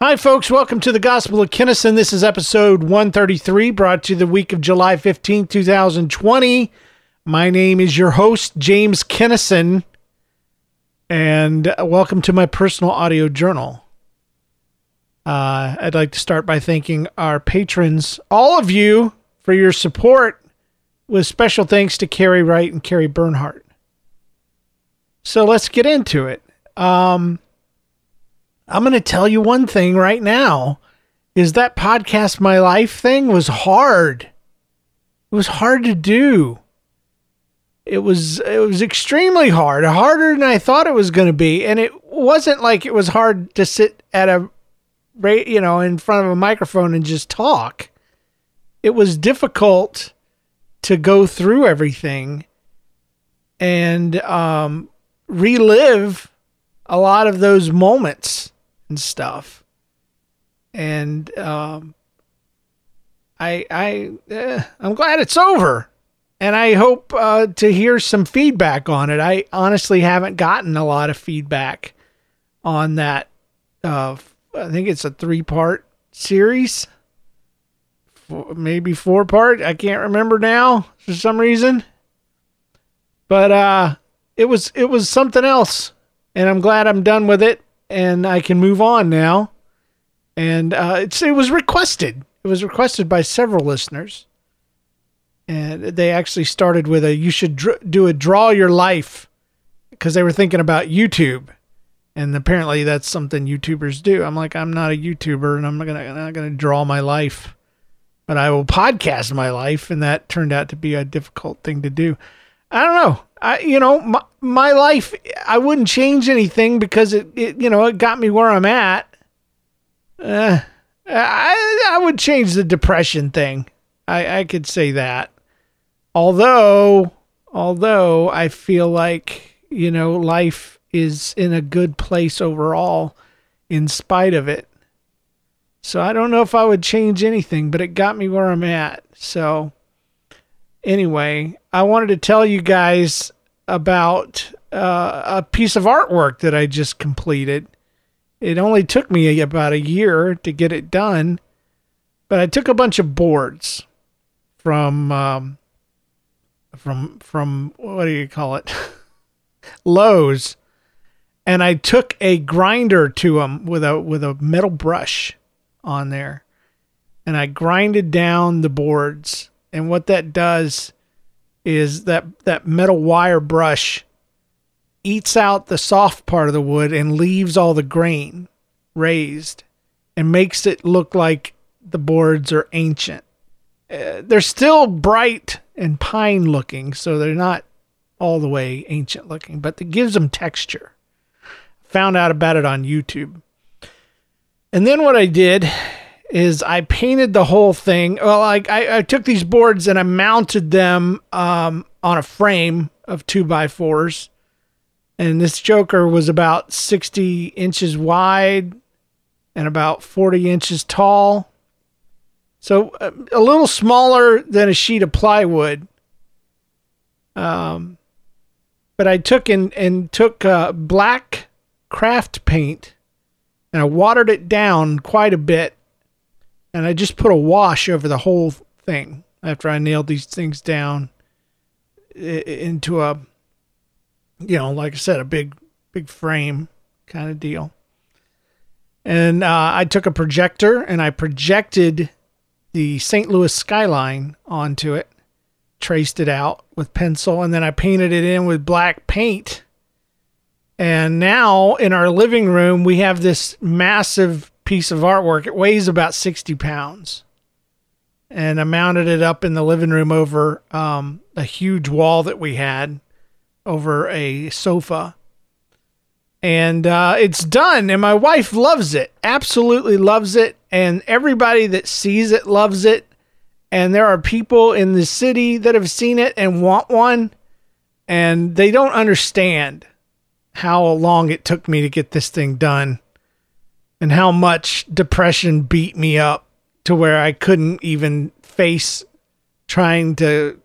Hi, folks. Welcome to the Gospel of Kinnison. This is episode 133, brought to you the week of July 15, 2020. My name is your host, James Kinnison, and welcome to my personal audio journal. Uh, I'd like to start by thanking our patrons, all of you, for your support, with special thanks to Carrie Wright and Carrie Bernhardt. So let's get into it. Um, I'm going to tell you one thing right now is that podcast my life thing was hard. It was hard to do. It was it was extremely hard, harder than I thought it was going to be, and it wasn't like it was hard to sit at a you know in front of a microphone and just talk. It was difficult to go through everything and um, relive a lot of those moments and stuff. And um, I I eh, I'm glad it's over, and I hope uh, to hear some feedback on it. I honestly haven't gotten a lot of feedback on that. Uh, I think it's a three part series, four, maybe four part. I can't remember now for some reason, but uh, it was it was something else, and I'm glad I'm done with it and I can move on now. And uh, it was requested. It was requested by several listeners, and they actually started with a you should dr- do a draw your life because they were thinking about YouTube, and apparently that's something YouTubers do. I'm like I'm not a YouTuber, and I'm not gonna I'm not gonna draw my life, but I will podcast my life, and that turned out to be a difficult thing to do. I don't know. I, you know, my, my life, I wouldn't change anything because it, it, you know, it got me where I'm at. Uh, I, I would change the depression thing. I, I could say that. Although, although I feel like, you know, life is in a good place overall in spite of it. So I don't know if I would change anything, but it got me where I'm at. So, anyway, I wanted to tell you guys about uh, a piece of artwork that I just completed. It only took me about a year to get it done, but I took a bunch of boards from um, from from what do you call it, Lowe's, and I took a grinder to them with a with a metal brush on there, and I grinded down the boards and what that does is that that metal wire brush eats out the soft part of the wood and leaves all the grain raised and makes it look like the boards are ancient. Uh, they're still bright and pine looking, so they're not all the way ancient looking, but it gives them texture. Found out about it on YouTube. And then what I did is I painted the whole thing. Well, like I, I took these boards and I mounted them um, on a frame of two by fours, and this Joker was about sixty inches wide and about forty inches tall, so uh, a little smaller than a sheet of plywood. Um, but I took and and took uh, black craft paint and I watered it down quite a bit and I just put a wash over the whole thing after I nailed these things down into a, you know, like I said, a big, big frame kind of deal. And uh, I took a projector and I projected the St. Louis skyline onto it, traced it out with pencil, and then I painted it in with black paint. And now in our living room, we have this massive piece of artwork. It weighs about 60 pounds. And I mounted it up in the living room over um, a huge wall that we had over a sofa. And uh, it's done. And my wife loves it, absolutely loves it. And everybody that sees it loves it. And there are people in the city that have seen it and want one. And they don't understand how long it took me to get this thing done and how much depression beat me up to where I couldn't even face trying to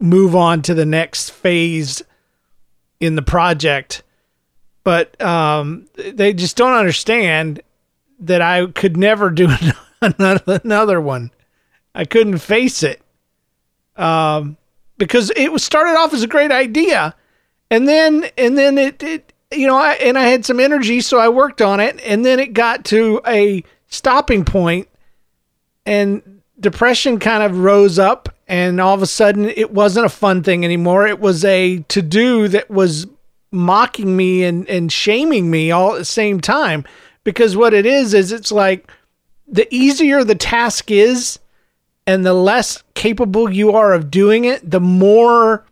move on to the next phase in the project. But um, they just don't understand that I could never do another one. I couldn't face it. Um, because it was started off as a great idea, and then and then it, it you know I, and I had some energy, so I worked on it, and then it got to a stopping point, and depression kind of rose up, and all of a sudden it wasn't a fun thing anymore. It was a to do that was mocking me and and shaming me all at the same time because what it is is it's like the easier the task is and the less capable you are of doing it the more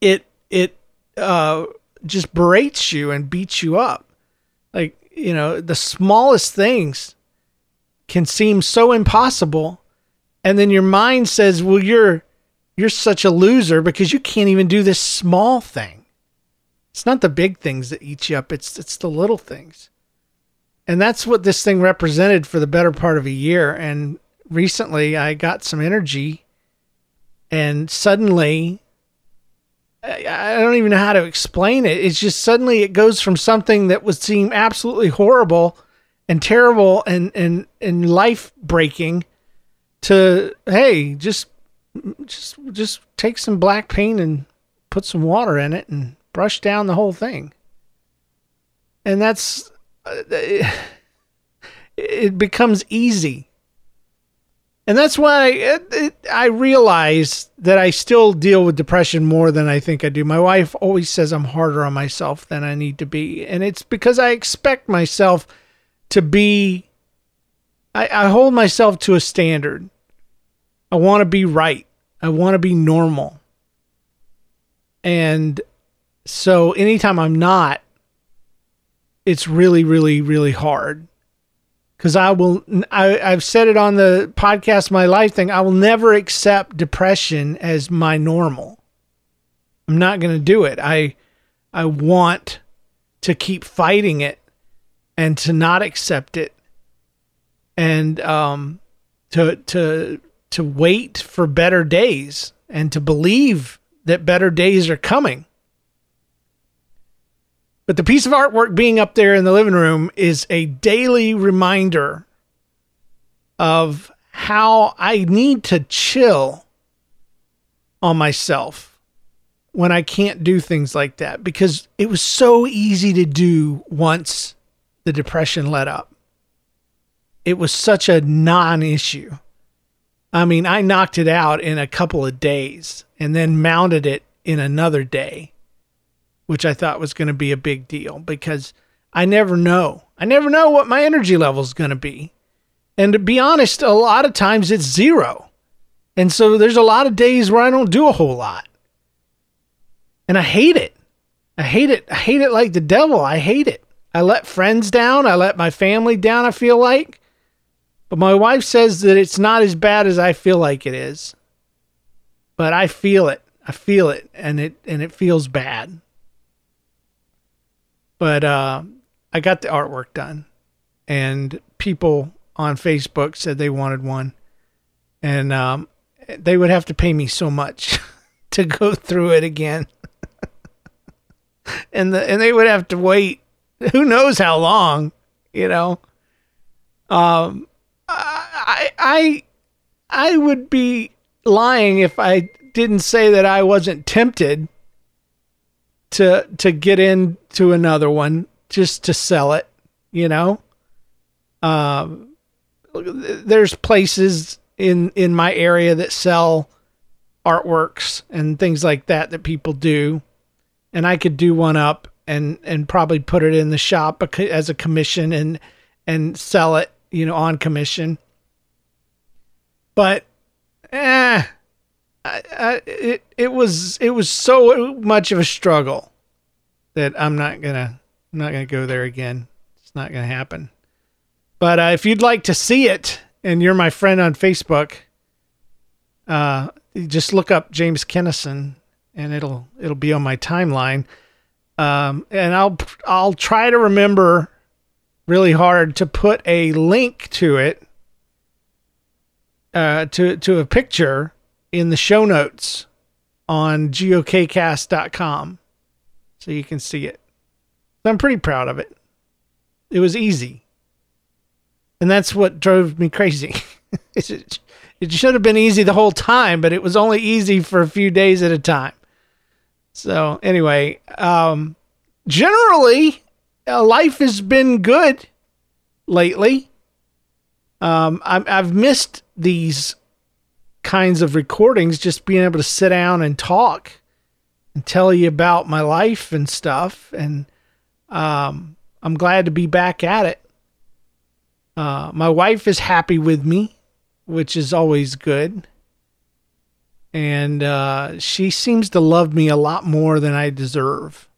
it it uh just berates you and beats you up like you know the smallest things can seem so impossible and then your mind says well you're you're such a loser because you can't even do this small thing it's not the big things that eat you up it's it's the little things and that's what this thing represented for the better part of a year. And recently I got some energy and suddenly I, don't even know how to explain it. It's just suddenly it goes from something that would seem absolutely horrible and terrible and, and, and life breaking to, hey, just, just, just take some black paint and put some water in it and brush down the whole thing. And that's uh, it becomes easy. And that's why it, it, I realize that I still deal with depression more than I think I do. My wife always says I'm harder on myself than I need to be. And it's because I expect myself to be, I, I hold myself to a standard. I want to be right, I want to be normal. And so anytime I'm not, it's really, really, really hard. Because I will, I, I've said it on the podcast, my life thing. I will never accept depression as my normal. I'm not going to do it. I, I want to keep fighting it, and to not accept it, and um, to to to wait for better days, and to believe that better days are coming. But the piece of artwork being up there in the living room is a daily reminder of how I need to chill on myself when I can't do things like that because it was so easy to do once the depression let up. It was such a non issue. I mean, I knocked it out in a couple of days and then mounted it in another day which I thought was going to be a big deal because I never know. I never know what my energy level is going to be. And to be honest, a lot of times it's zero. And so there's a lot of days where I don't do a whole lot. And I hate it. I hate it. I hate it like the devil. I hate it. I let friends down. I let my family down, I feel like. But my wife says that it's not as bad as I feel like it is. But I feel it. I feel it and it and it feels bad. But uh, I got the artwork done, and people on Facebook said they wanted one, and um, they would have to pay me so much to go through it again, and the and they would have to wait who knows how long, you know. Um, I I I would be lying if I didn't say that I wasn't tempted to to get into another one just to sell it, you know. Um, there's places in in my area that sell artworks and things like that that people do, and I could do one up and and probably put it in the shop as a commission and and sell it, you know, on commission. But eh, It it was it was so much of a struggle that I'm not gonna I'm not gonna go there again. It's not gonna happen. But uh, if you'd like to see it, and you're my friend on Facebook, uh, just look up James Kinnison, and it'll it'll be on my timeline. Um, and I'll I'll try to remember really hard to put a link to it uh, to to a picture in the show notes on gokcast.com so you can see it. I'm pretty proud of it. It was easy. And that's what drove me crazy. it, should have been easy the whole time, but it was only easy for a few days at a time. So, anyway, um, generally, uh, life has been good lately. Um, i I've missed these kinds of recordings, just being able to sit down and talk and tell you about my life and stuff. And um, I'm glad to be back at it. Uh, my wife is happy with me, which is always good. And uh, she seems to love me a lot more than I deserve.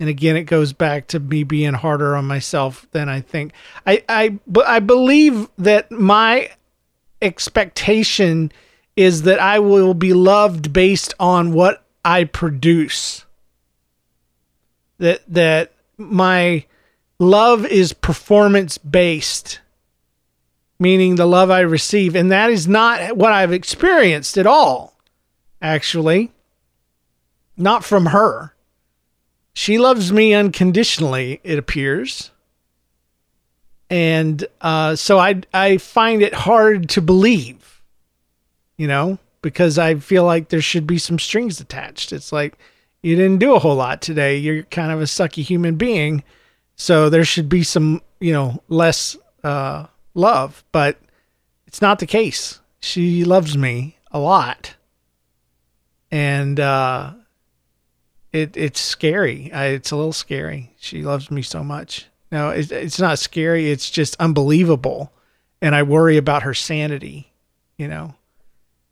And again, it goes back to me being harder on myself than I think. I I but I believe that my expectation is that I will be loved based on what I produce. That that my love is performance based, meaning the love I receive, and that is not what I've experienced at all. Actually, not from her. She loves me unconditionally. It appears and uh, so I I find it hard to believe, you know, because I feel like there should be some strings attached. It's like you didn't do a whole lot today. You're kind of a sucky human being, so there should be some you know less uh, love. But it's not the case. She loves me a lot, and uh, it it's scary. I, it's a little scary. She loves me so much. No, it's, it's not scary. It's just unbelievable. And I worry about her sanity, you know,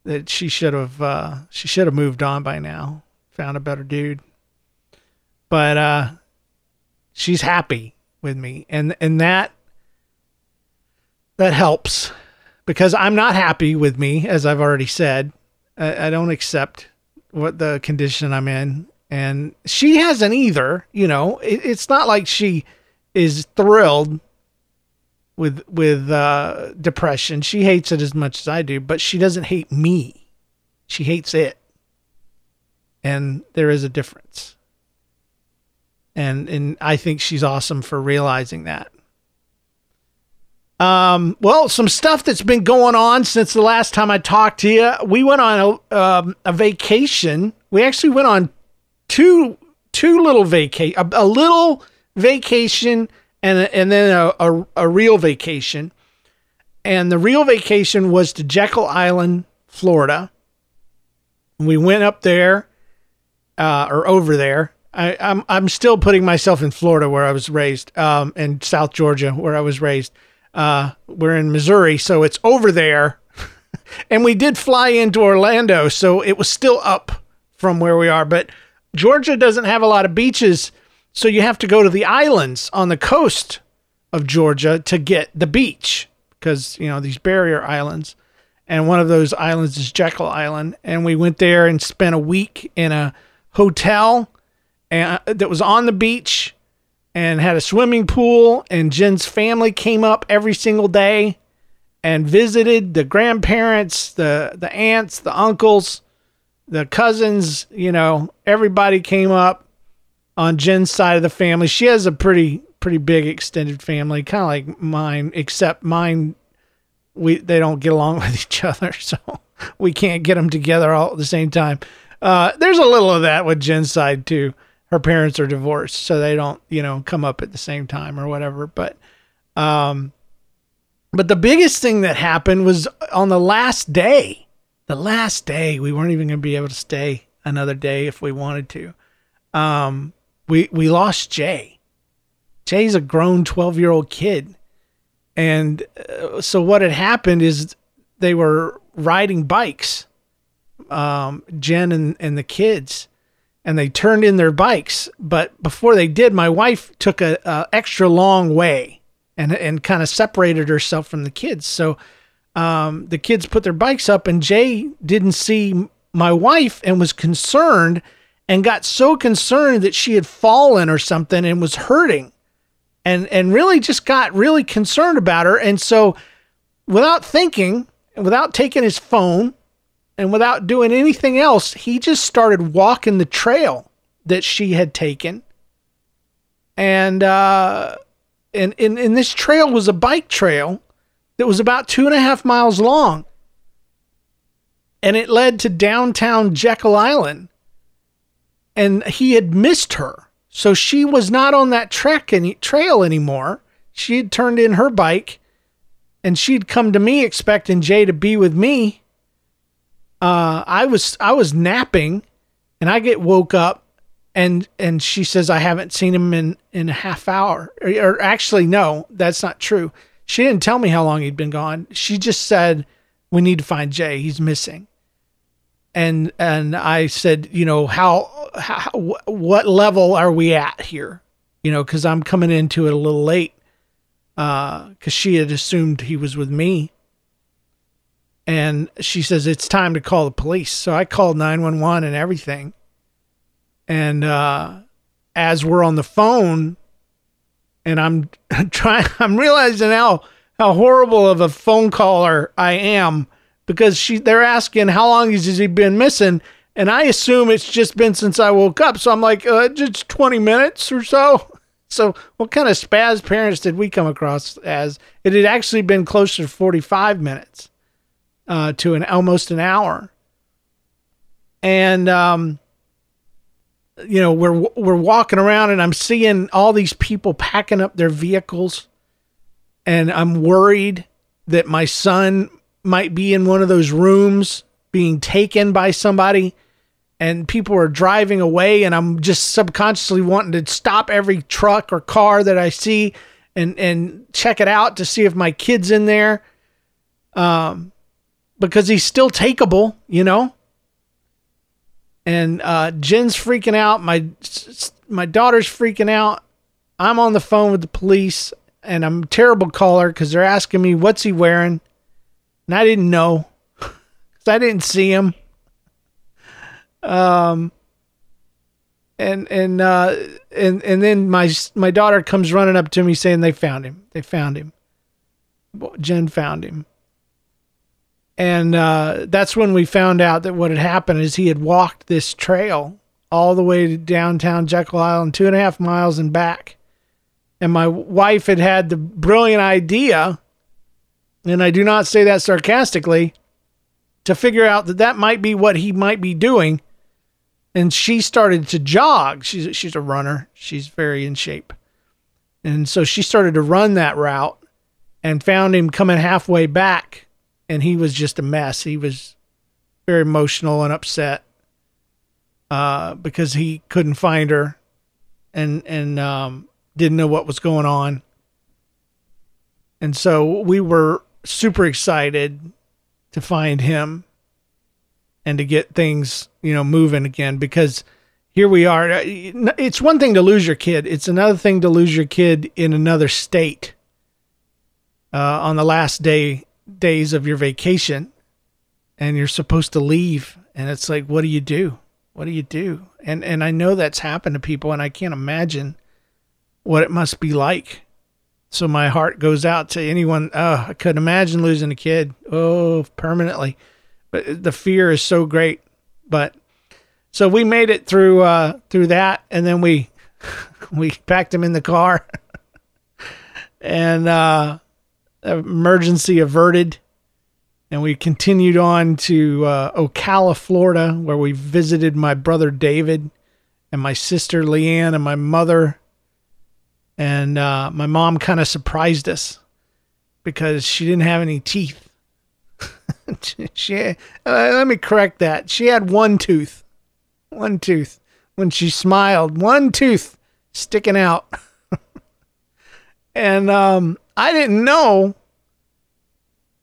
that she should have, uh, she should have moved on by now, found a better dude. But, uh, she's happy with me. And, and that, that helps because I'm not happy with me, as I've already said. I, I don't accept what the condition I'm in. And she hasn't either, you know, it, it's not like she, is thrilled with with uh, depression. She hates it as much as I do, but she doesn't hate me. She hates it, and there is a difference. And and I think she's awesome for realizing that. Um, well, some stuff that's been going on since the last time I talked to you. We went on a um, a vacation. We actually went on two two little vacation, a, a little vacation and and then a, a, a, real vacation. And the real vacation was to Jekyll Island, Florida. We went up there, uh, or over there. I, am I'm, I'm still putting myself in Florida where I was raised, um, in South Georgia where I was raised. Uh, we're in Missouri, so it's over there. and we did fly into Orlando, so it was still up from where we are. But Georgia doesn't have a lot of beaches so you have to go to the islands on the coast of Georgia to get the beach because, you know, these barrier islands. And one of those islands is Jekyll Island. And we went there and spent a week in a hotel and, uh, that was on the beach and had a swimming pool. And Jen's family came up every single day and visited the grandparents, the, the aunts, the uncles, the cousins. You know, everybody came up on Jen's side of the family. She has a pretty pretty big extended family, kind of like mine, except mine we they don't get along with each other, so we can't get them together all at the same time. Uh, there's a little of that with Jen's side too. Her parents are divorced, so they don't, you know, come up at the same time or whatever. But, um, but the biggest thing that happened was on the last day. The last day, we weren't even going to be able to stay another day if we wanted to. Um, we we lost Jay. Jay's a grown 12 year old kid. And uh, so what had happened is they were riding bikes, um, Jen and, and the kids, and they turned in their bikes. But before they did, my wife took a, a extra long way and, and kind of separated herself from the kids. So um, the kids put their bikes up, and Jay didn't see my wife and was concerned and got so concerned that she had fallen or something and was hurting and and really just got really concerned about her and so without thinking and without taking his phone and without doing anything else he just started walking the trail that she had taken and uh and, and, and this trail was a bike trail that was about two and a half miles long. And it led to downtown Jekyll Island. And he had missed her. So she was not on that trek any, trail anymore. She had turned in her bike and she'd come to me expecting Jay to be with me. Uh, I was I was napping and I get woke up and and she says I haven't seen him in in a half hour. Or, or actually no, that's not true. She didn't tell me how long he'd been gone. She just said, "We need to find Jay. He's missing." And and I said, you know, how, how what level are we at here? You know, because I'm coming into it a little late. Because uh, she had assumed he was with me. And she says it's time to call the police. So I called 911 and everything. And uh, as we're on the phone, and I'm trying I'm realizing how how horrible of a phone caller I am because she they're asking how long has he been missing and I assume it's just been since I woke up. So I'm like uh, just 20 minutes or so. So what kind of spaz parents did we come across as? It had actually been closer to 45 minutes uh, to an almost an hour. And um you know we're we're walking around and I'm seeing all these people packing up their vehicles. And I'm worried that my son might be in one of those rooms being taken by somebody and people are driving away and I'm just subconsciously wanting to stop every truck or car that I see and and check it out to see if my kid's in there um because he's still takeable, you know? and uh, Jen's freaking out. My my daughter's freaking out. I'm on the phone with the police, and I'm a terrible caller because they're asking me what's he wearing, and I didn't know because I didn't see him. Um, and and uh, and and then my my daughter comes running up to me saying they found him. They found him. Jen found him. And uh, that's when we found out that what had happened is he had walked this trail all the way to downtown Jekyll Island, two and a half miles and back. And my wife had had the brilliant idea, and I do not say that sarcastically, to figure out that that might be what he might be doing. And she started to jog. She's she's a runner. She's very in shape. And so she started to run that route and found him coming halfway back and he was just a mess. He was very emotional and upset uh, because he couldn't find her and and um, didn't know what was going on. And so we were super excited to find him and to get things, you know, moving again because here we are. It's one thing to lose your kid. It's another thing to lose your kid in another state uh, on the last day days of your vacation and you're supposed to leave and it's like what do you do what do you do and and i know that's happened to people and i can't imagine what it must be like so my heart goes out to anyone. Oh i couldn't imagine losing a kid. Oh permanently. But the fear is so great. But so we made it through uh through that and then we we packed him in the car. And uh emergency averted. And we continued on to uh, Ocala, Florida, where we visited my brother David and my sister Leanne and my mother. And uh, my mom kind of surprised us because she didn't have any teeth. she, uh, let me correct that. She had one tooth, one tooth when she smiled, one tooth sticking out. and um, I didn't know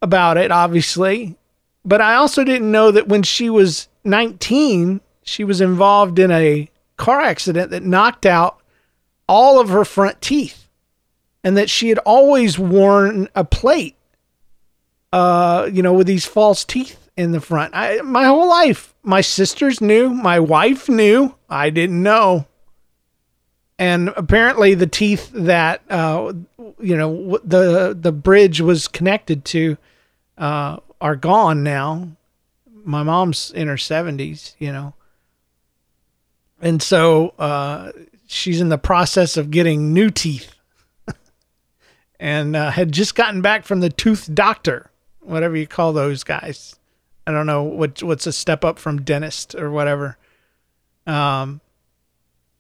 about it, obviously, but I also didn't know that when she was 19, she was involved in a car accident that knocked out all of her front teeth and that she had always worn a plate, uh, you know, with these false teeth in the front. I, my whole life, my sisters knew, my wife knew, I didn't know and apparently the teeth that uh, you know the the bridge was connected to uh, are gone now. My mom's in her seventies, you know, and so uh, she's in the process of getting new teeth. and uh, had just gotten back from the tooth doctor, whatever you call those guys. I don't know what what's a step up from dentist or whatever. Um,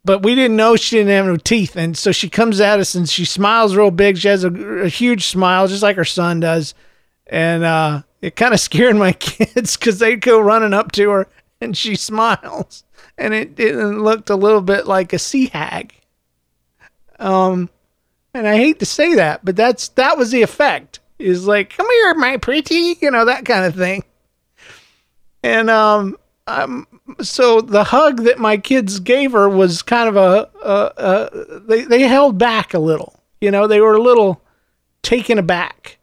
but we didn't know she didn't have no teeth, and so she comes at us and she smiles real big. She has a, a huge smile, just like her son does, and uh, it kind of scared my kids because they'd go running up to her and she smiles, and it, it looked a little bit like a sea hag. Um, and I hate to say that, but that's that was the effect. Is like, come here, my pretty, you know that kind of thing. And um, um, so the hug that my kids gave her was kind of a, a, a they they held back a little. You know, they were a little taken aback.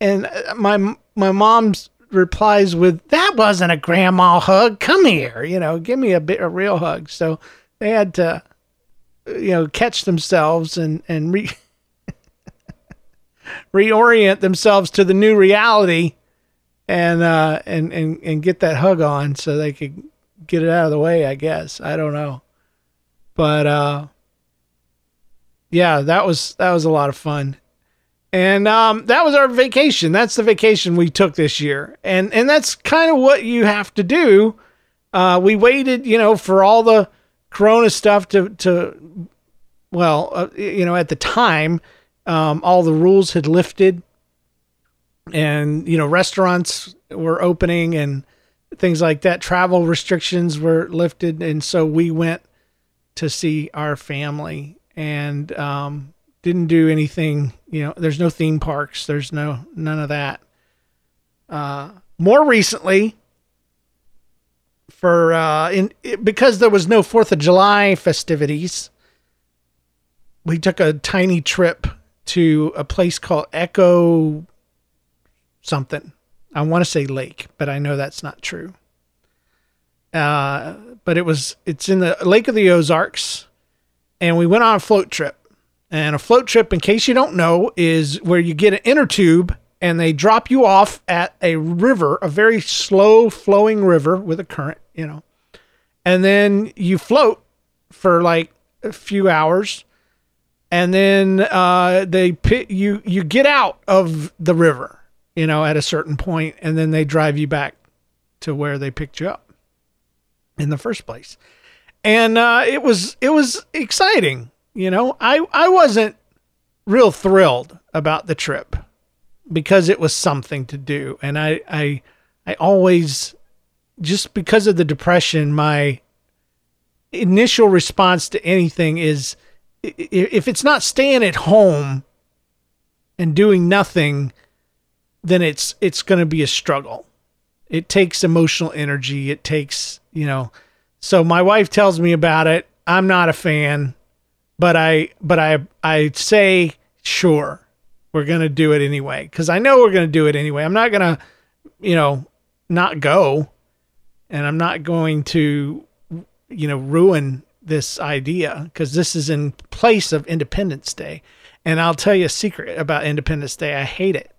And uh, my my mom's replies with, "That wasn't a grandma hug. Come here, you know, give me a bit a real hug." So they had to, you know, catch themselves and and re- reorient themselves to the new reality and uh, and and and get that hug on so they could get it out of the way. I guess I don't know, but uh, yeah, that was that was a lot of fun, and um, that was our vacation. That's the vacation we took this year, and and that's kind of what you have to do. Uh, we waited, you know, for all the Corona stuff to to well, uh, you know, at the time, um, all the rules had lifted and you know restaurants were opening and things like that travel restrictions were lifted and so we went to see our family and um, didn't do anything you know there's no theme parks there's no none of that uh, more recently for uh, in because there was no fourth of july festivities we took a tiny trip to a place called echo something. I want to say lake, but I know that's not true. Uh, but it was it's in the Lake of the Ozarks, and we went on a float trip. And a float trip, in case you don't know, is where you get an inner tube and they drop you off at a river, a very slow flowing river with a current, you know. And then you float for like a few hours and then uh, they pit you you get out of the river you know, at a certain point, and then they drive you back to where they picked you up in the first place. And uh, it was it was exciting. You know, I I wasn't real thrilled about the trip because it was something to do, and I I I always just because of the depression, my initial response to anything is if it's not staying at home and doing nothing then it's it's going to be a struggle. It takes emotional energy. It takes, you know. So my wife tells me about it. I'm not a fan, but I but I I say sure. We're to do it anyway cuz I know we're to do it anyway. I'm not to, you know, not go and I'm not going to you know ruin this idea cuz this is in place of Independence Day. And I'll tell you a secret about Independence Day. I hate it.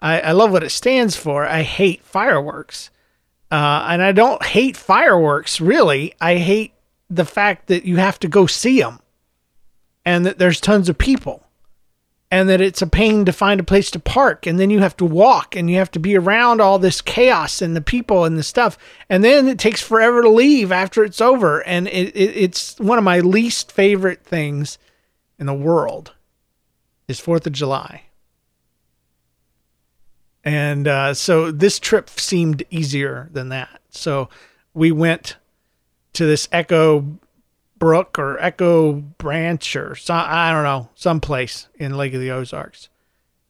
I, I love what it stands for. I hate fireworks. Uh, and I don't hate fireworks, really. I hate the fact that you have to go see them and that there's tons of people and that it's a pain to find a place to park and then you have to walk and you have to be around all this chaos and the people and the stuff and then it takes forever to leave after it's over and it, it, it's one of my least favorite things in the world is fourth of july and uh, so this trip seemed easier than that. So we went to this Echo Brook or Echo Branch or some, I don't know, someplace in Lake of the Ozarks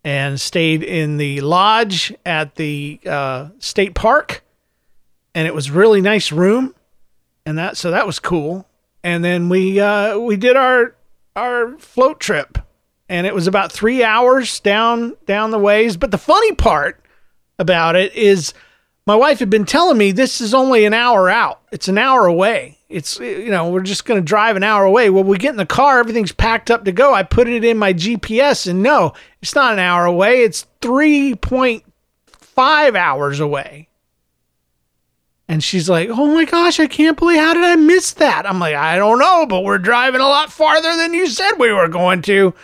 and stayed in the lodge at the uh, state park. And it was really nice room. And that, so that was cool. And then we, uh, we did our, our float trip and it was about three hours down down the ways. But the funny part about it is my wife had been telling me this is only an hour out. It's an hour away. It's you know we're just going to drive an hour away. Well, we get in the car, everything's packed up to go. I put it in my GPS, and no, it's not an hour away. It's three point five hours away. And she's like, "Oh my gosh, I can't believe how did I miss that?" I'm like, "I don't know, but we're driving a lot farther than you said we were going to."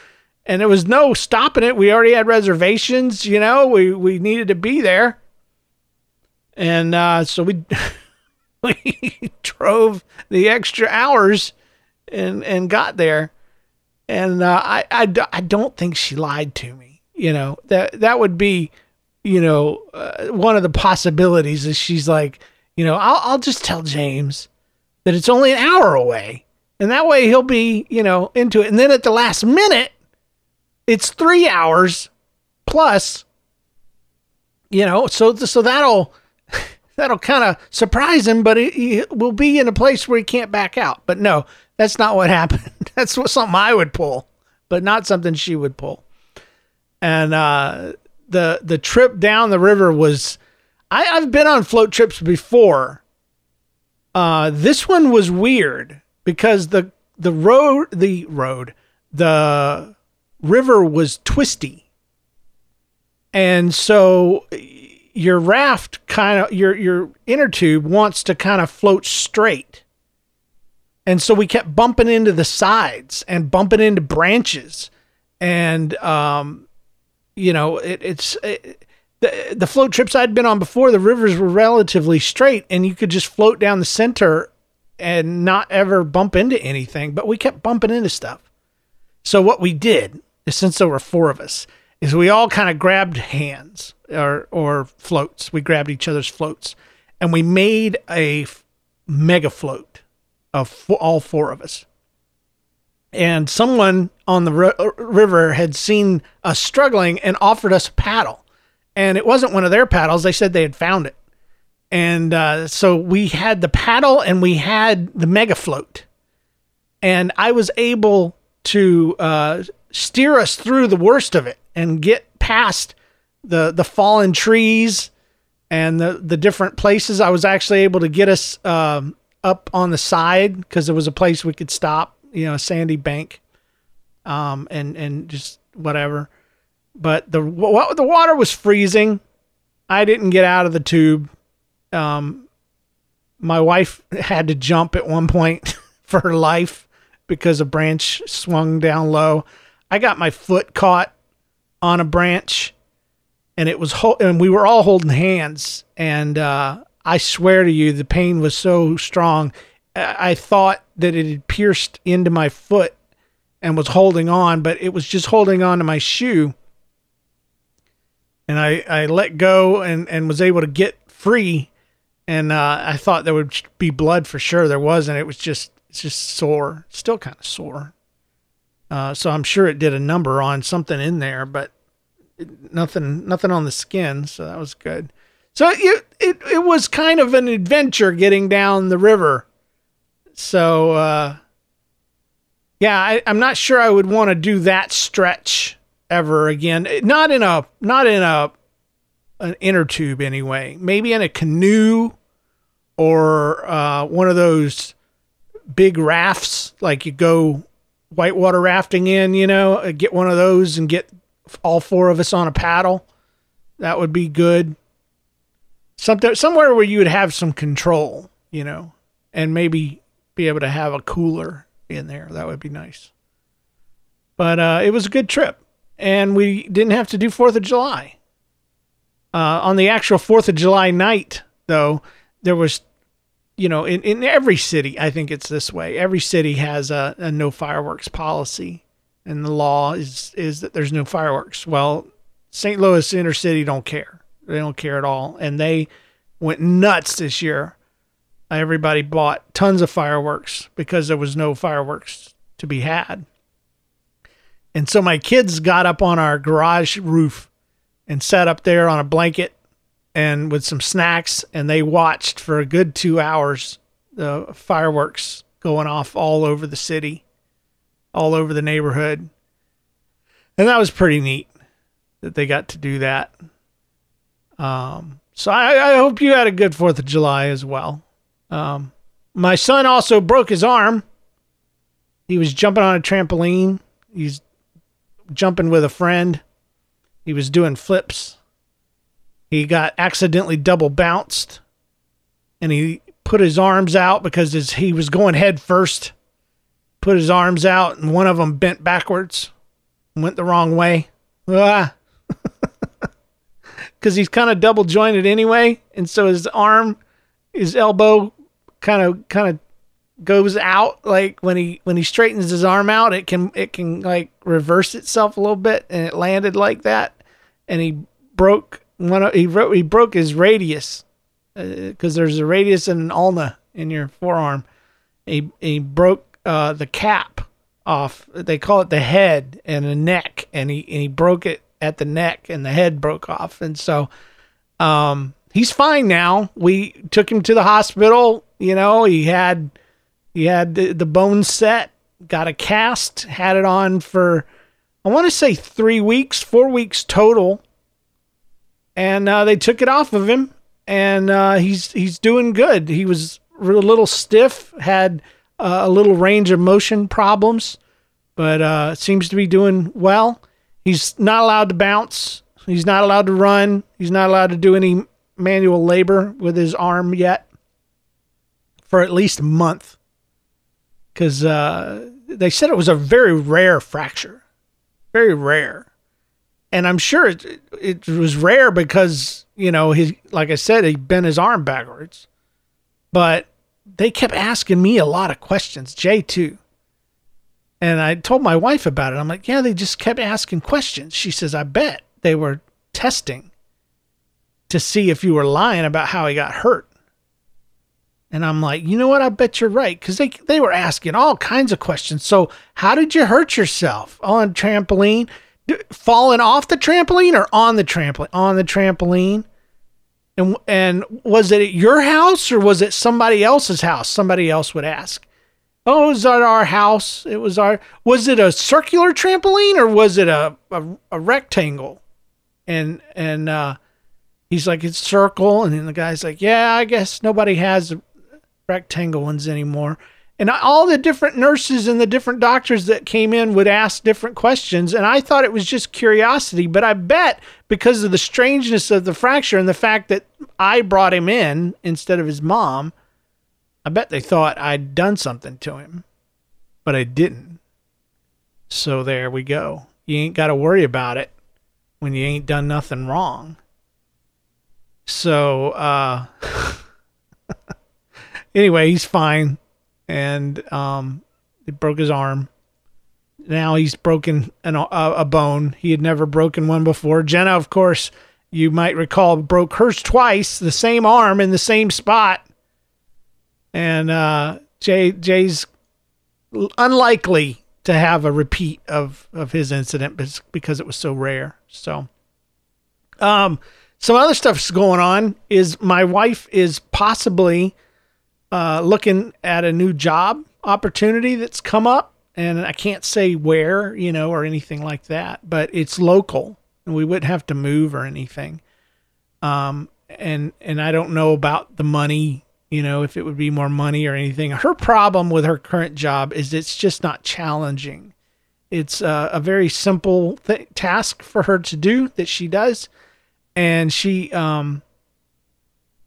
and there was no stopping it. We already had reservations, you know, we, we needed to be there. And uh, so we we drove the extra hours and and got there. And uh, I, I, I don't think she lied to me. You know, that that would be, you know, uh, one of the possibilities is she's like, you know, I'll, I'll just tell James that it's only an hour away. And that way he'll be, you know, into it. And then at the last minute, it's three hours plus, you know, so, so that'll, that'll kind of surprise him, but he will be in a place where he can't back out. But no, that's not what happened. that's what something I would pull, but not something she would pull. And, uh, the, the trip down the river was, I, I've been on float trips before. Uh, this one was weird because the the road the road the river was twisty, and so your raft kind of your your inner tube wants to kind of float straight. And so we kept bumping into the sides and bumping into branches, and um, you know it, it's it, the the float trips I'd been on before, the rivers were relatively straight, and you could just float down the center and not ever bump into anything. But we kept bumping into stuff. So what we did, is since there were four of us, is we all kind of grabbed hands or or floats. We grabbed each other's floats, and we made a mega float of all four of us. And someone on the r- river had seen us struggling and offered us a paddle and it wasn't one of their paddles. They said they had found it. And uh, so we had the paddle and we had the mega float. And I was able to uh, steer us through the worst of it and get past the, the fallen trees and the, the different places. I was actually able to get us um, up on the side because there was a place we could stop, you know, a sandy bank um, and, and just whatever but the the water was freezing. I didn't get out of the tube. Um, my wife had to jump at one point for her life because a branch swung down low. I got my foot caught on a branch, and it was ho- and we were all holding hands. And uh, I swear to you, the pain was so strong. I thought that it had pierced into my foot and was holding on, but it was just holding on to my shoe and I, I let go and, and was able to get free. And uh, I thought there would be blood for sure. There wasn't. It was just it's just sore, still kind of sore. Uh, so I'm sure it did a number on something in there, but nothing nothing on the skin. So that was good. So it it it was kind of an adventure getting down the river. So uh, yeah, I, I'm not sure I would want to do that stretch ever again. Not in a not in a an inner tube anyway. Maybe in a canoe or uh, one of those big rafts like you go whitewater rafting in. You know, uh, get one of those and get all four of us on a paddle. That would be good. Something somewhere where you would have some control, you know, and maybe be able to have a cooler in there. That would be nice. But uh, it was a good trip and we didn't have to do Fourth of July. Uh, on the actual Fourth of July night, though, there was, you know, in, in every city, I think it's this way. Every city has a, a no fireworks policy, and the law is is that there's no fireworks. Well, St. Louis inner city don't care. They don't care at all, and they went nuts this year. Everybody bought tons of fireworks because there was no fireworks to be had. And so my kids got up on our garage roof and sat up there on a blanket and with some snacks and they watched for a good 2 hours the fireworks going off all over the city, all over the neighborhood. And that was pretty neat that they got to do that. Um, so I, I hope you had a good 4th of July as well. Um, my son also broke his arm. He was jumping on a trampoline. He's jumping with a friend. He was doing flips. He got accidentally double bounced and he put his arms out because his, he was going head first. Put his arms out and one of them bent backwards went the wrong way. Ah. Because he's kind of double jointed anyway, and so his arm, his elbow, kind of kind of goes out like when he when he straightens his arm out it can it can like reverse itself a little bit and it landed like that and he broke one of, he wrote he broke his radius because uh, there's a radius and an ulna in your forearm. He he broke uh, the cap off they call it the head and the neck and he and he broke it at the neck and the head broke off. And so um he's fine now. We took him to the hospital you know he had he had the, the bone set, got a cast, had it on for, I want to say three weeks, four weeks total. And uh, they took it off of him, and uh, he's he's doing good. He was a little stiff, had uh, a little range of motion problems, but uh, seems to be doing well. He's not allowed to bounce. He's not allowed to run. He's not allowed to do any manual labor with his arm yet for at least a month because uh, they said it was a very rare fracture, very rare, and I'm sure it, it was rare because you know he, like I said, he bent his arm backwards, but they kept asking me a lot of questions, Jay too. And I told my wife about it. I'm like, yeah, they just kept asking questions. She says, I bet they were testing to see if you were lying about how he got hurt. And I'm like, you know what? I bet you're right. Because they, they were asking all kinds of questions. So, how did you hurt yourself on trampoline? Falling off the trampoline or on the trampoline? On the trampoline. And, and was it at your house or was it somebody else's house? Somebody else would ask. Oh, it was at our house. It was our. Was it a circular trampoline or was it a, a, a rectangle? And and uh, he's like, it's circle. And then the guy's like, yeah, I guess nobody has rectangle ones anymore. And all the different nurses and the different doctors that came in would ask different questions. And I thought it was just curiosity. But I bet because of the strangeness of the fracture and the fact that I brought him in instead of his mom, I bet they thought I'd done something to him. But I didn't. So there we go. You ain't got to worry about it when you ain't done nothing wrong. So, uh,. anyway, he's fine, and um, he broke his arm. Now he's broken an, a, a bone. He had never broken one before. Jenna, of course, you might recall, broke hers twice, the same arm in the same spot. And uh, Jay Jay's unlikely to have a repeat of of his incident because it was so rare. So, um, some other stuff's going on. Is my wife is possibly uh, looking at a new job opportunity that's come up, and I can't say where, you know, or anything like that, but it's local, and we wouldn't have to move or anything. Um, and and I don't know about the money, you know, if it would be more money or anything. Her problem with her current job is it's just not challenging. It's a very simple th- task for her to do that she does, and she um,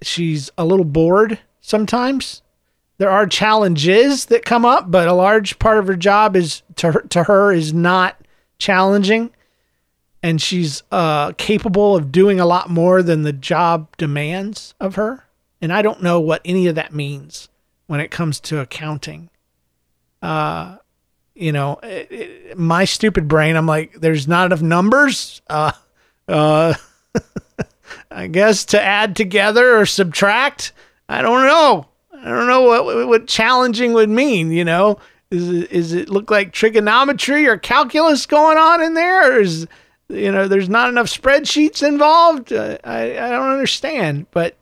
she's a little bored sometimes. There are challenges that come up, but a large part of her job is to her, to her is not challenging, and she's uh, capable of doing a lot more than the job demands of her. And I don't know what any of that means when it comes to accounting. Uh, you know, it, it, my stupid brain, I'm like, there's not enough numbers. Uh, uh, I guess to add together or subtract. I don't know. I don't know what what challenging would mean. You know, is it, is it look like trigonometry or calculus going on in there, or is you know there's not enough spreadsheets involved? Uh, I I don't understand, but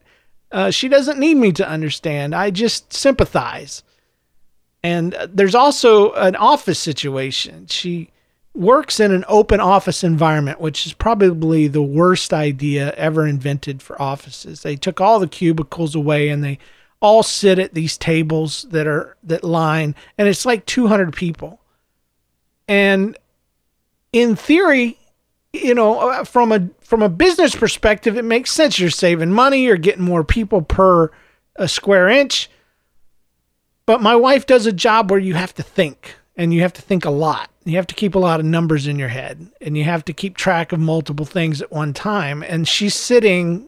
uh, she doesn't need me to understand. I just sympathize. And uh, there's also an office situation. She works in an open office environment, which is probably the worst idea ever invented for offices. They took all the cubicles away and they all sit at these tables that are that line and it's like 200 people. And in theory, you know, uh, from a from a business perspective, it makes sense. You're saving money, you're getting more people per a square inch. But my wife does a job where you have to think and you have to think a lot You have to keep a lot of numbers in your head and you have to keep track of multiple things at one time. And she's sitting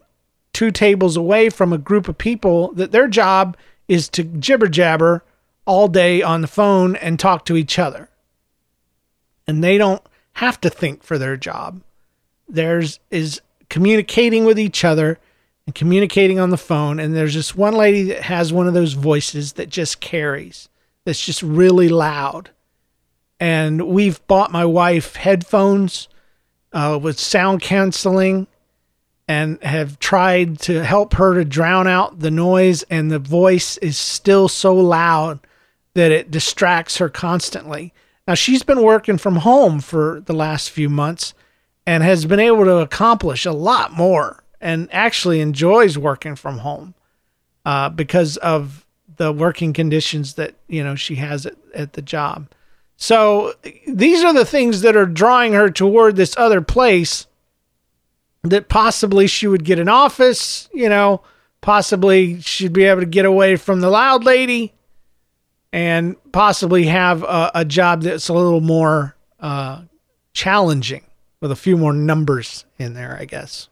two tables away from a group of people that their job is to jibber jabber all day on the phone and talk to each other. And they don't have to think for their job. Theirs is communicating with each other and communicating on the phone. And there's this one lady that has one of those voices that just carries, that's just really loud. And we've bought my wife headphones uh, with sound canceling and have tried to help her to drown out the noise. And the voice is still so loud that it distracts her constantly. Now, she's been working from home for the last few months and has been able to accomplish a lot more and actually enjoys working from home uh, because of the working conditions that you know she has at, at the job. So these are the things that are drawing her toward this other place that possibly she would get an office, you know, possibly she'd be able to get away from the loud lady and possibly have a, a job that's a little more uh, challenging with a few more numbers in there, I guess.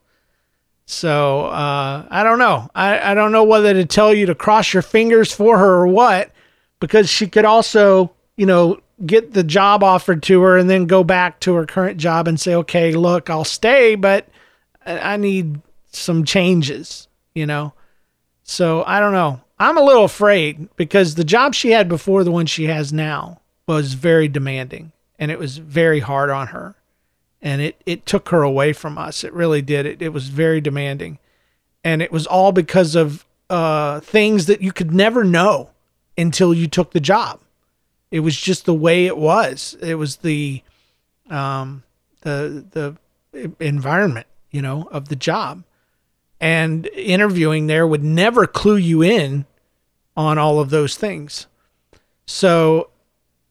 So uh, I don't know. I, I don't know whether to tell you to cross your fingers for her or what, because she could also, you know, get the job offered to her and then go back to her current job and say, okay, look, I'll stay, but I need some changes, you know? So I don't know. I'm a little afraid because the job she had before the one she has now was very demanding and it was very hard on her and it it took her away from us. It really did. It it was very demanding, and it was all because of uh, things that you could never know until you took the job. It was just the way it was. It was the um, the the environment, you know, of the job. And interviewing there would never clue you in on all of those things. So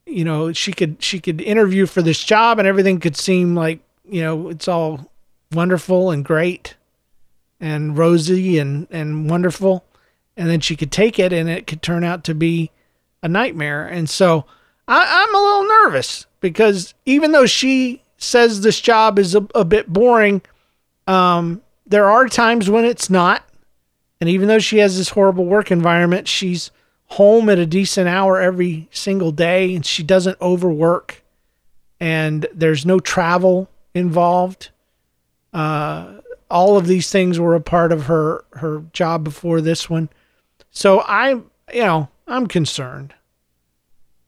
you know she could she could interview for this job and everything could seem like you know it's all wonderful and great and rosy and and wonderful and then she could take it and it could turn out to be a nightmare and so I, i'm a little nervous because even though she says this job is a, a bit boring um, there are times when it's not and even though she has this horrible work environment she's home at a decent hour every single day and she doesn't overwork and there's no travel involved. Uh, all of these things were a part of her her job before this one. So I, you know, I'm concerned,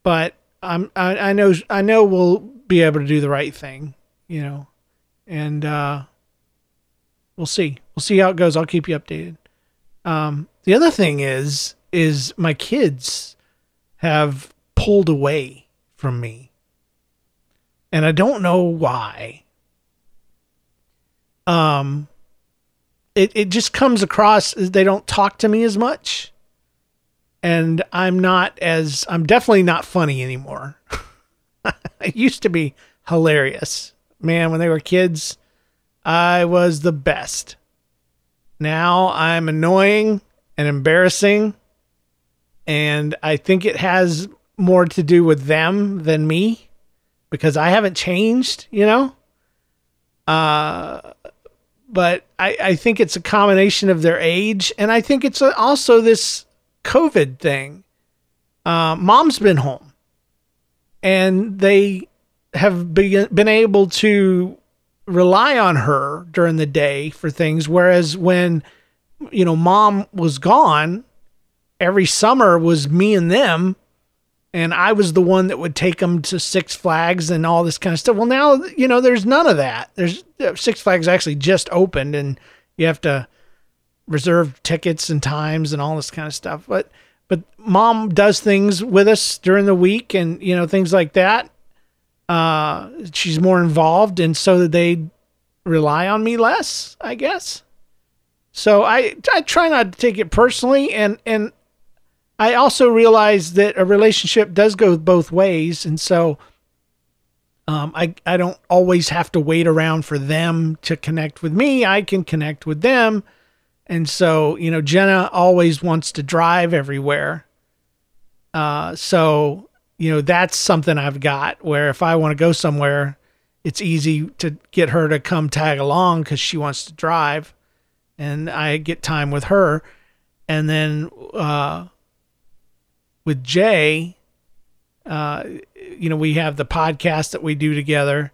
but I'm I, I know I know we'll be able to do the right thing, you know, and uh, we'll see. We'll see how it goes. I'll keep you updated. Um, the other thing is is my kids have pulled away from me. And I don't know why. Um it it just comes across they don't talk to me as much. And I'm not as I'm definitely not funny anymore. I used to be hilarious. Man, when they were kids, I was the best. Now I'm annoying and embarrassing and I think it has more to do with them than me because I haven't changed, you know? Uh, but I, I think it's a combination of their age. And I think it's also this COVID thing. Uh, mom's been home and they have been, been able to rely on her during the day for things. Whereas when, you know, mom was gone, every summer was me and them and I was the one that would take them to Six Flags and all this kind of stuff. Well, now you know there's none of that. There's uh, Six Flags actually just opened, and you have to reserve tickets and times and all this kind of stuff. But but mom does things with us during the week, and you know things like that. Uh, she's more involved, and so that they rely on me less, I guess. So I I try not to take it personally, and and I also realize that a relationship does go both ways, and so um, I I don't always have to wait around for them to connect with me. I can connect with them, and so you know Jenna always wants to drive everywhere. Uh, so you know, that's something I've got where if I want to go somewhere, it's easy to get her to come tag along because she wants to drive and I get time with her. And then uh, with Jay, uh, you know, we have the podcast that we do together,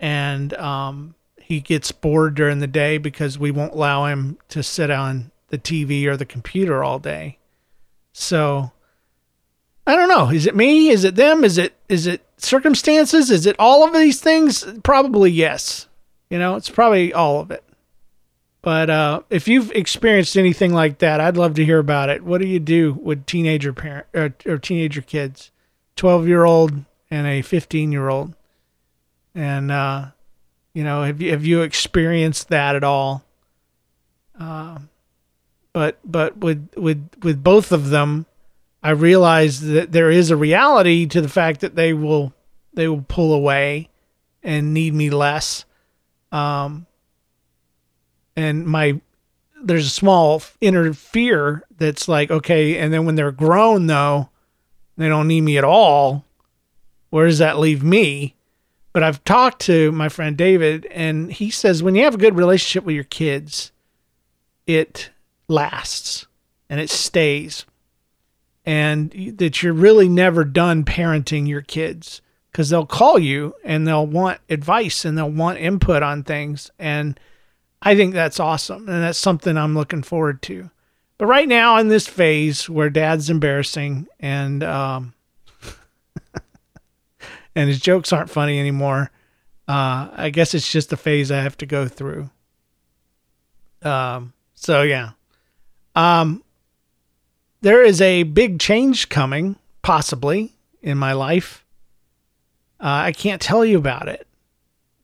and um, he gets bored during the day because we won't allow him to sit on the TV or the computer all day. So I don't know. Is it me? Is it them? Is it is it circumstances? Is it all of these things? Probably yes. You know, it's probably all of it. But uh, if you've experienced anything like that, I'd love to hear about it. What do you do with teenager parent or, or teenager kids, twelve year old and a fifteen year old, and uh, you know, have you have you experienced that at all? Uh, but but with with with both of them, I realize that there is a reality to the fact that they will they will pull away and need me less. Um, and my there's a small inner fear that's like okay and then when they're grown though they don't need me at all where does that leave me but i've talked to my friend david and he says when you have a good relationship with your kids it lasts and it stays and that you're really never done parenting your kids because they'll call you and they'll want advice and they'll want input on things and I think that's awesome. And that's something I'm looking forward to. But right now, in this phase where dad's embarrassing and, um, and his jokes aren't funny anymore, uh, I guess it's just a phase I have to go through. Um, so yeah. Um, there is a big change coming, possibly, in my life. Uh, I can't tell you about it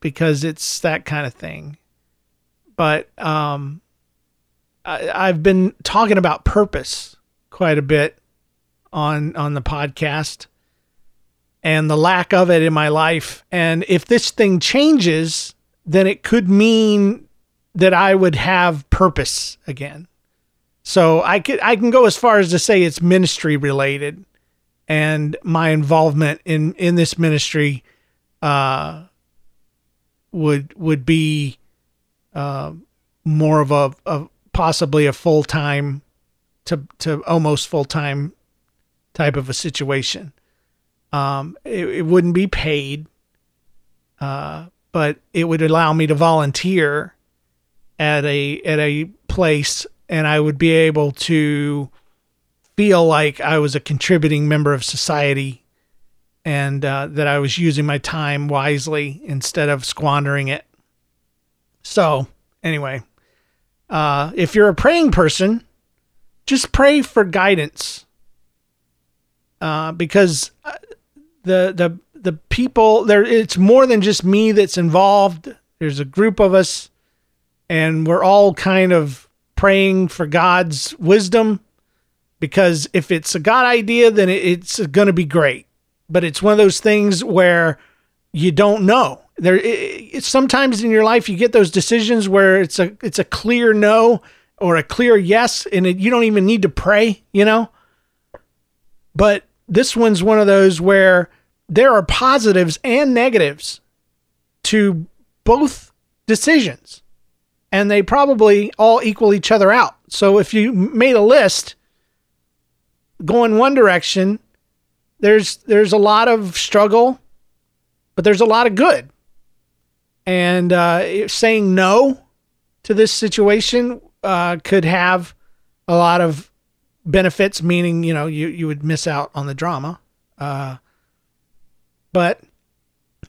because it's that kind of thing but um, I, I've been talking about purpose quite a bit on on the podcast and the lack of it in my life. And if this thing changes, then it could mean that I would have purpose again. So I could I can go as far as to say it's ministry related and my involvement in in this ministry uh would would be uh, more of a, a possibly a full time to to almost full time type of a situation. Um, it, it wouldn't be paid, uh, but it would allow me to volunteer at a at a place, and I would be able to feel like I was a contributing member of society, and uh, that I was using my time wisely instead of squandering it. So, anyway, uh, if you're a praying person, just pray for guidance. Uh, because uh, the the the people there, it's more than just me that's involved. There's a group of us, and we're all kind of praying for God's wisdom. Because if it's a God idea, then it's going to be great. But it's one of those things where you don't know there it, sometimes in your life you get those decisions where it's a it's a clear no or a clear yes and it, you don't even need to pray you know but this one's one of those where there are positives and negatives to both decisions. And they probably all equal each other out. So if you made a list going one direction there's there's a lot of struggle but there's a lot of good. And uh, saying no to this situation uh, could have a lot of benefits, meaning you know you you would miss out on the drama. Uh, but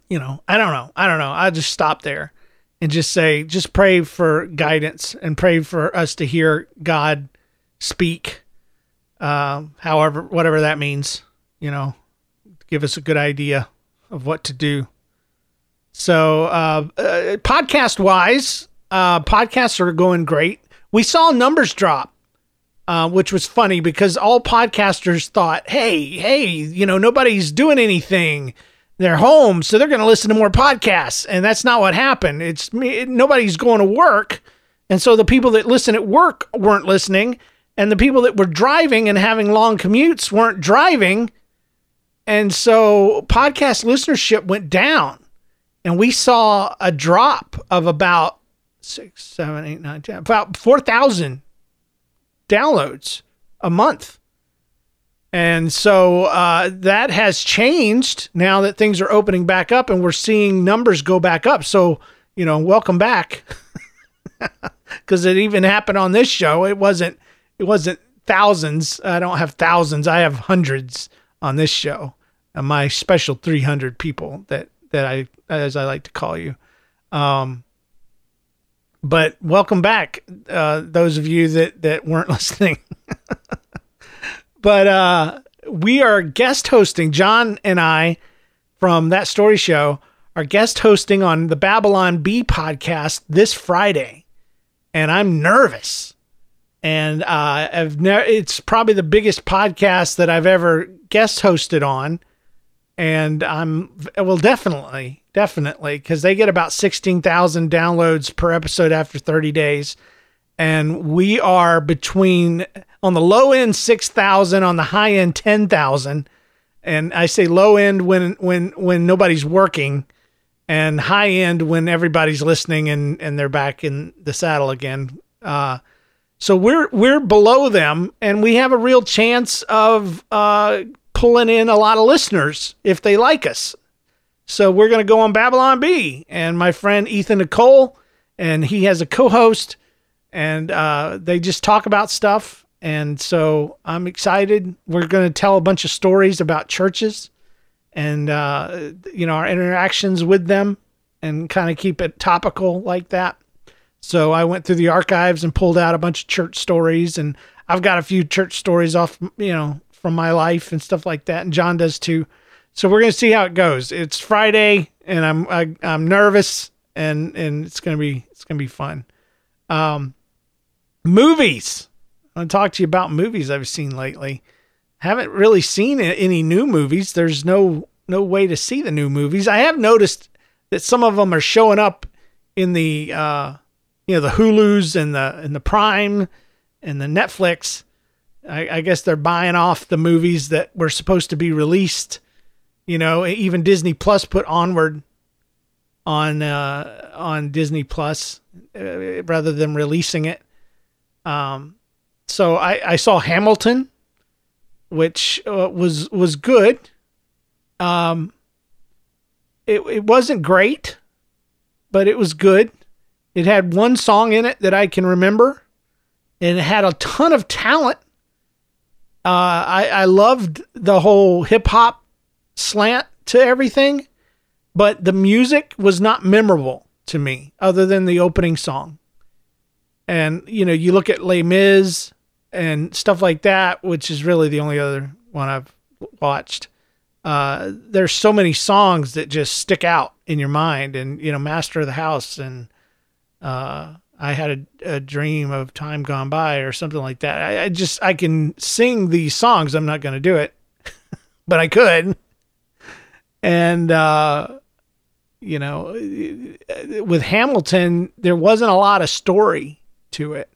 you know, I don't know. I don't know. I'll just stop there and just say, just pray for guidance and pray for us to hear God speak. Uh, however, whatever that means, you know, give us a good idea of what to do. So, uh, uh, podcast wise, uh, podcasts are going great. We saw numbers drop, uh, which was funny because all podcasters thought, hey, hey, you know, nobody's doing anything. They're home, so they're going to listen to more podcasts. And that's not what happened. It's me, nobody's going to work. And so the people that listen at work weren't listening. And the people that were driving and having long commutes weren't driving And so podcast listenership went down, and we saw a drop of about six, seven, eight, nine, ten, about 4,000 downloads a month. And so uh, that has changed now that things are opening back up and we're seeing numbers go back up. So, you know, welcome back. Because it even happened on this show. It wasn't, it wasn't thousands. I don't have thousands. I have hundreds on this show. Uh, my special 300 people that, that I, as I like to call you. Um, but welcome back, uh, those of you that, that weren't listening. But uh, we are guest hosting, John and I from that story show are guest hosting on the Babylon Bee podcast this Friday. And I'm nervous. And uh, I've ne- it's probably the biggest podcast that I've ever guest hosted on. And I'm, well, definitely definitely, because they get about 16,000 downloads per episode after 30 days. And we are between, on the low end, 6,000, on the high end, 10,000. And I say low end when, when, when nobody's working and high end when everybody's listening and, and they're back in the saddle again. Uh, so we're we're below them, and we have a real chance of uh, pulling in a lot of listeners if they like us. So we're going to go on Babylon Bee and my friend Ethan Nicolle and he has a co-host, and uh, they just talk about stuff. And so I'm excited. We're going to tell a bunch of stories about churches, and uh, you know our interactions with them, and kind of keep it topical like that. So I went through the archives and pulled out a bunch of church stories, and I've got a few church stories off, you know, from my life and stuff like that, and John does too. So we're gonna see how it goes. It's Friday, and I'm I, am i am nervous, and and it's gonna be it's gonna be fun. Um, movies. I want to talk to you about movies I've seen lately. Haven't really seen any new movies. There's no no way to see the new movies. I have noticed that some of them are showing up in the uh, you know the Hulu's and the and the Prime and the Netflix. I, I guess they're buying off the movies that were supposed to be released you know, even Disney Plus put Onward on uh, on Disney Plus uh, rather than releasing it. Um, so I, I saw Hamilton, which uh, was was good. Um, it it wasn't great, but it was good. It had one song in it that I can remember, and it had a ton of talent. Uh, I I loved the whole hip hop slant to everything, but the music was not memorable to me other than the opening song. And, you know, you look at Les Mis and stuff like that, which is really the only other one I've watched. Uh, there's so many songs that just stick out in your mind and, you know, Master of the House and, uh, I had a, a, dream of time gone by or something like that. I, I just I can sing these songs. I'm not going to do it, but I could and uh, you know, with Hamilton, there wasn't a lot of story to it.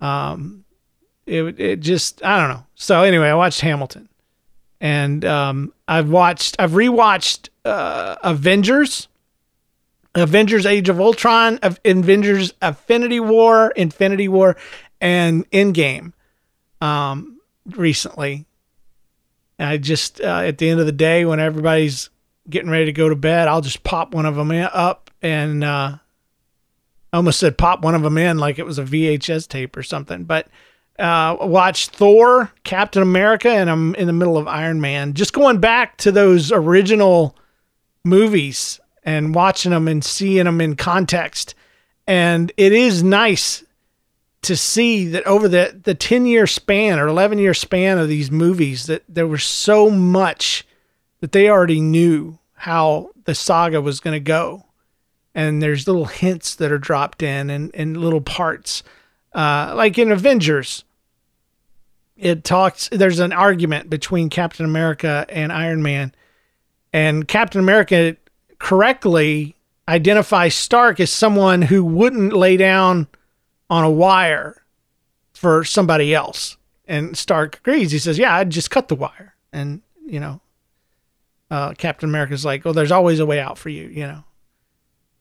Um, it it just I don't know. So anyway, I watched Hamilton, and um, I've watched I've rewatched uh, Avengers. Avengers Age of Ultron, Avengers Infinity War, Infinity War, and Endgame um, recently. I just uh, at the end of the day, when everybody's getting ready to go to bed, I'll just pop one of them up and uh, I almost said pop one of them in like it was a VHS tape or something. But uh, watch Thor, Captain America, and I'm in the middle of Iron Man. Just going back to those original movies and watching them and seeing them in context. And it is nice to see that over the, the 10 year span or 11 year span of these movies that there was so much that they already knew how the saga was going to go and there's little hints that are dropped in and, and little parts uh, like in avengers it talks there's an argument between captain america and iron man and captain america correctly identifies stark as someone who wouldn't lay down on a wire for somebody else. And Stark agrees. He says, "Yeah, I'd just cut the wire." And you know, Uh, Captain America's like, "Oh, there's always a way out for you," you know.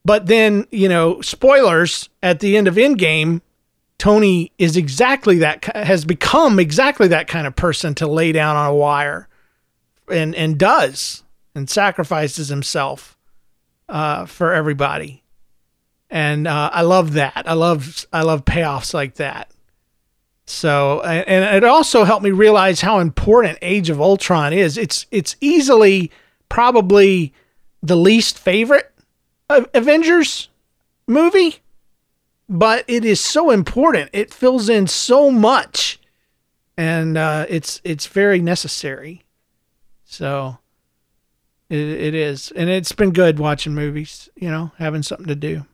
But then, you know, spoilers at the end of Endgame, Tony is exactly that has become exactly that kind of person to lay down on a wire, and and does and sacrifices himself uh, for everybody, and uh, I love that. I love I love payoffs like that. So and it also helped me realize how important Age of Ultron is. It's it's easily probably the least favorite Avengers movie but it is so important. It fills in so much, and uh, it's it's very necessary. So it it is, and it's been good watching movies. You know, having something to do.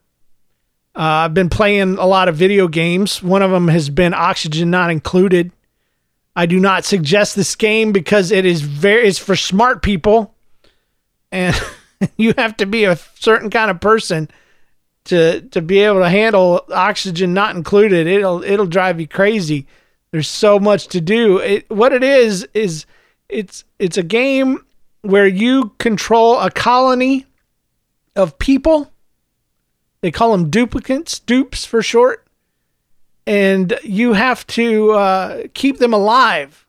Uh, I've been playing a lot of video games. One of them has been Oxygen Not Included. I do not suggest this game because it is very it's for smart people, and you have to be a certain kind of person to to be able to handle oxygen not included. It'll it'll drive you crazy. There's so much to do. It, what it is is it's it's a game where you control a colony of people. They call them Duplicants dupes for short. And you have to uh, keep them alive.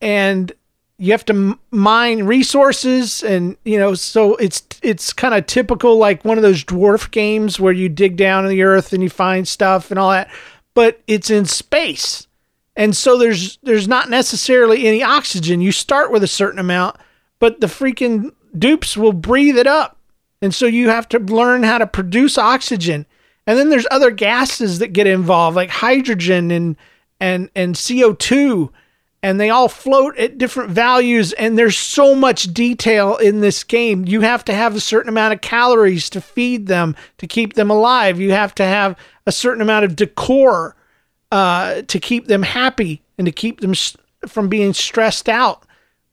And you have to mine resources and you know so it's it's kind of typical like one of those dwarf games where you dig down in the earth and you find stuff and all that but it's in space. And so there's there's not necessarily any oxygen. You start with a certain amount but the freaking dupes will breathe it up. And so you have to learn how to produce oxygen. And then there's other gases that get involved like hydrogen and and and CO2 and they all float at different values and there's so much detail in this game. You have to have a certain amount of calories to feed them to keep them alive. You have to have a certain amount of decor uh, to keep them happy and to keep them st- from being stressed out.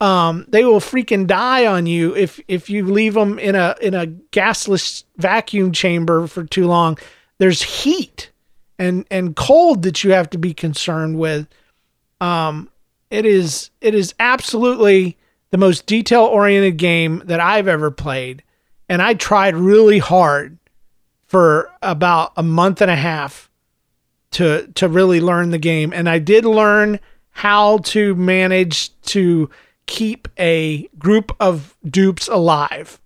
Um, they will freaking die on you if if you leave them in a in a gasless vacuum chamber for too long. There's heat and and cold that you have to be concerned with. Um, it is it is absolutely the most detail oriented game that I've ever played. And I tried really hard for about a month and a half to to really learn the game. And I did learn how to manage to keep a group of dupes alive.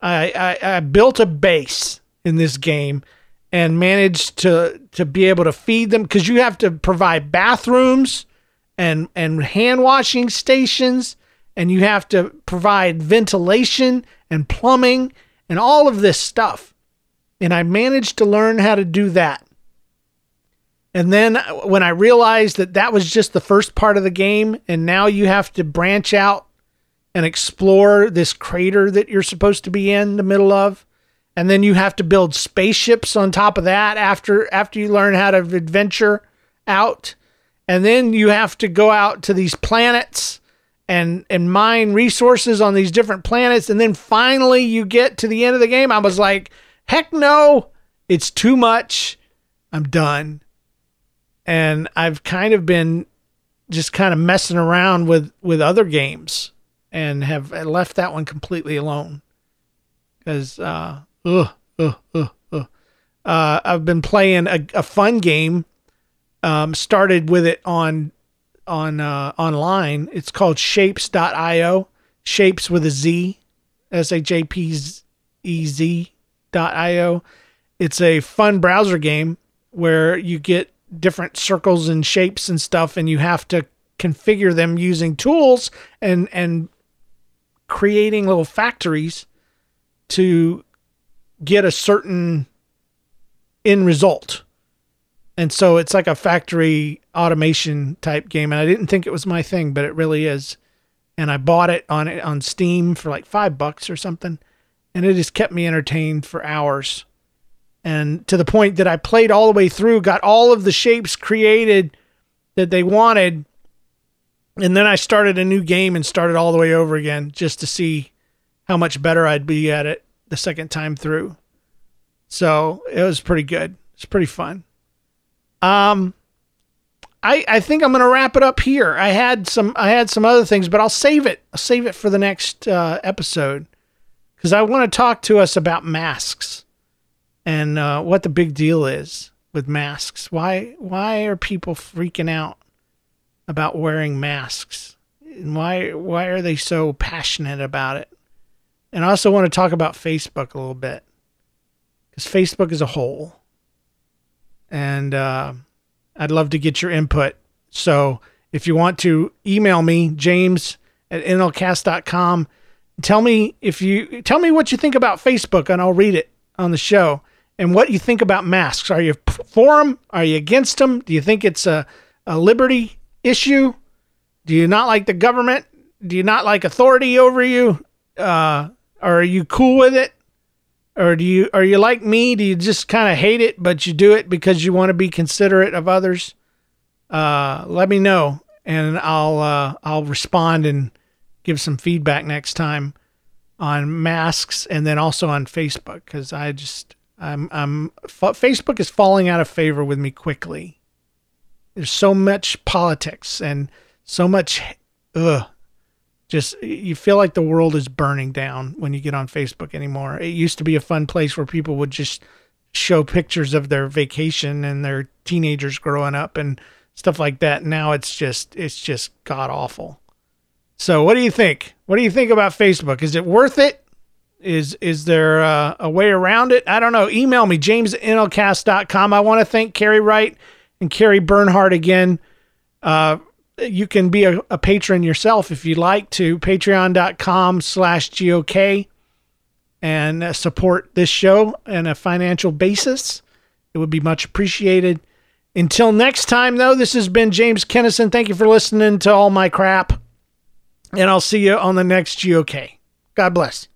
I, I, I built a base in this game and managed to to be able to feed them because you have to provide bathrooms and and hand washing stations and you have to provide ventilation and plumbing and all of this stuff. And I managed to learn how to do that. And then uh, when I realized that that was just the first part of the game, and now you have to branch out and explore this crater that you're supposed to be in the middle of, and then you have to build spaceships on top of that after after you learn how to adventure out and then you have to go out to these planets and and mine resources on these different planets. And then finally you get to the end of the game. I was like heck no it's too much. I'm done. And i've kind of been just kind of messing around with with other games and have left that one completely alone. Because uh, ugh, ugh, ugh, ugh. Uh, i've been playing a, a fun game um, started with it on on uh, online. It's called Shapez.io. Shapes with a Z, S H A P E Z dot io. It's a fun browser game where you get different circles and shapes and stuff, and you have to configure them using tools and and creating little factories to get a certain end result and so it's like a factory automation type game and i didn't think it was my thing but it really is. And i bought it on on steam for like five bucks or something and it just kept me entertained for hours. And to the point that i played all the way through got all of the shapes created that they wanted and then i started a new game and started all the way over again just to see how much better i'd be at it the second time through. So it was pretty good. It's pretty fun um, I, I think I'm to wrap it up here. I had some I had some other things, but I'll save it. I'll save it for the next uh, episode because I want to talk to us about masks and uh, what the big deal is with masks. Why why are people freaking out about wearing masks? And why why are they so passionate about it? And I also want to talk about Facebook a little bit because Facebook is a whole, and uh, I'd love to get your input. So if you want to email me, James at nlcast.com, tell me if you tell me what you think about Facebook and I'll read it on the show. And what you think about masks. Are you for them? Are you against them? Do you think it's a, a liberty issue? Do you not like the government? Do you not like authority over you? Uh, are you cool with it? Or do you are you like me? Do you just kind of hate it but you do it because you want to be considerate of others? Uh, let me know and i'll uh, i'll respond and give some feedback next time on masks and then also on facebook because i just i'm i'm facebook is falling out of favor with me quickly. There's so much politics and so much ugh, just you feel like the world is burning down when you get on Facebook anymore. It used to be a fun place where people would just show pictures of their vacation and their teenagers growing up and stuff like that. Now it's just it's just god awful. So what do you think? What do you think about Facebook? Is it worth it? Is is there uh, a way around it? I don't know. Email me, james at nlcast.com. I want to thank Carrie Wright and Carrie Bernhardt again uh, you can be a, a patron yourself if you'd like to. Patreon.com slash gok and uh, support this show on a financial basis. It would be much appreciated. Until next time though this has been james Kinnison. Thank you for listening to all my crap. And i'll see you on the next gok god bless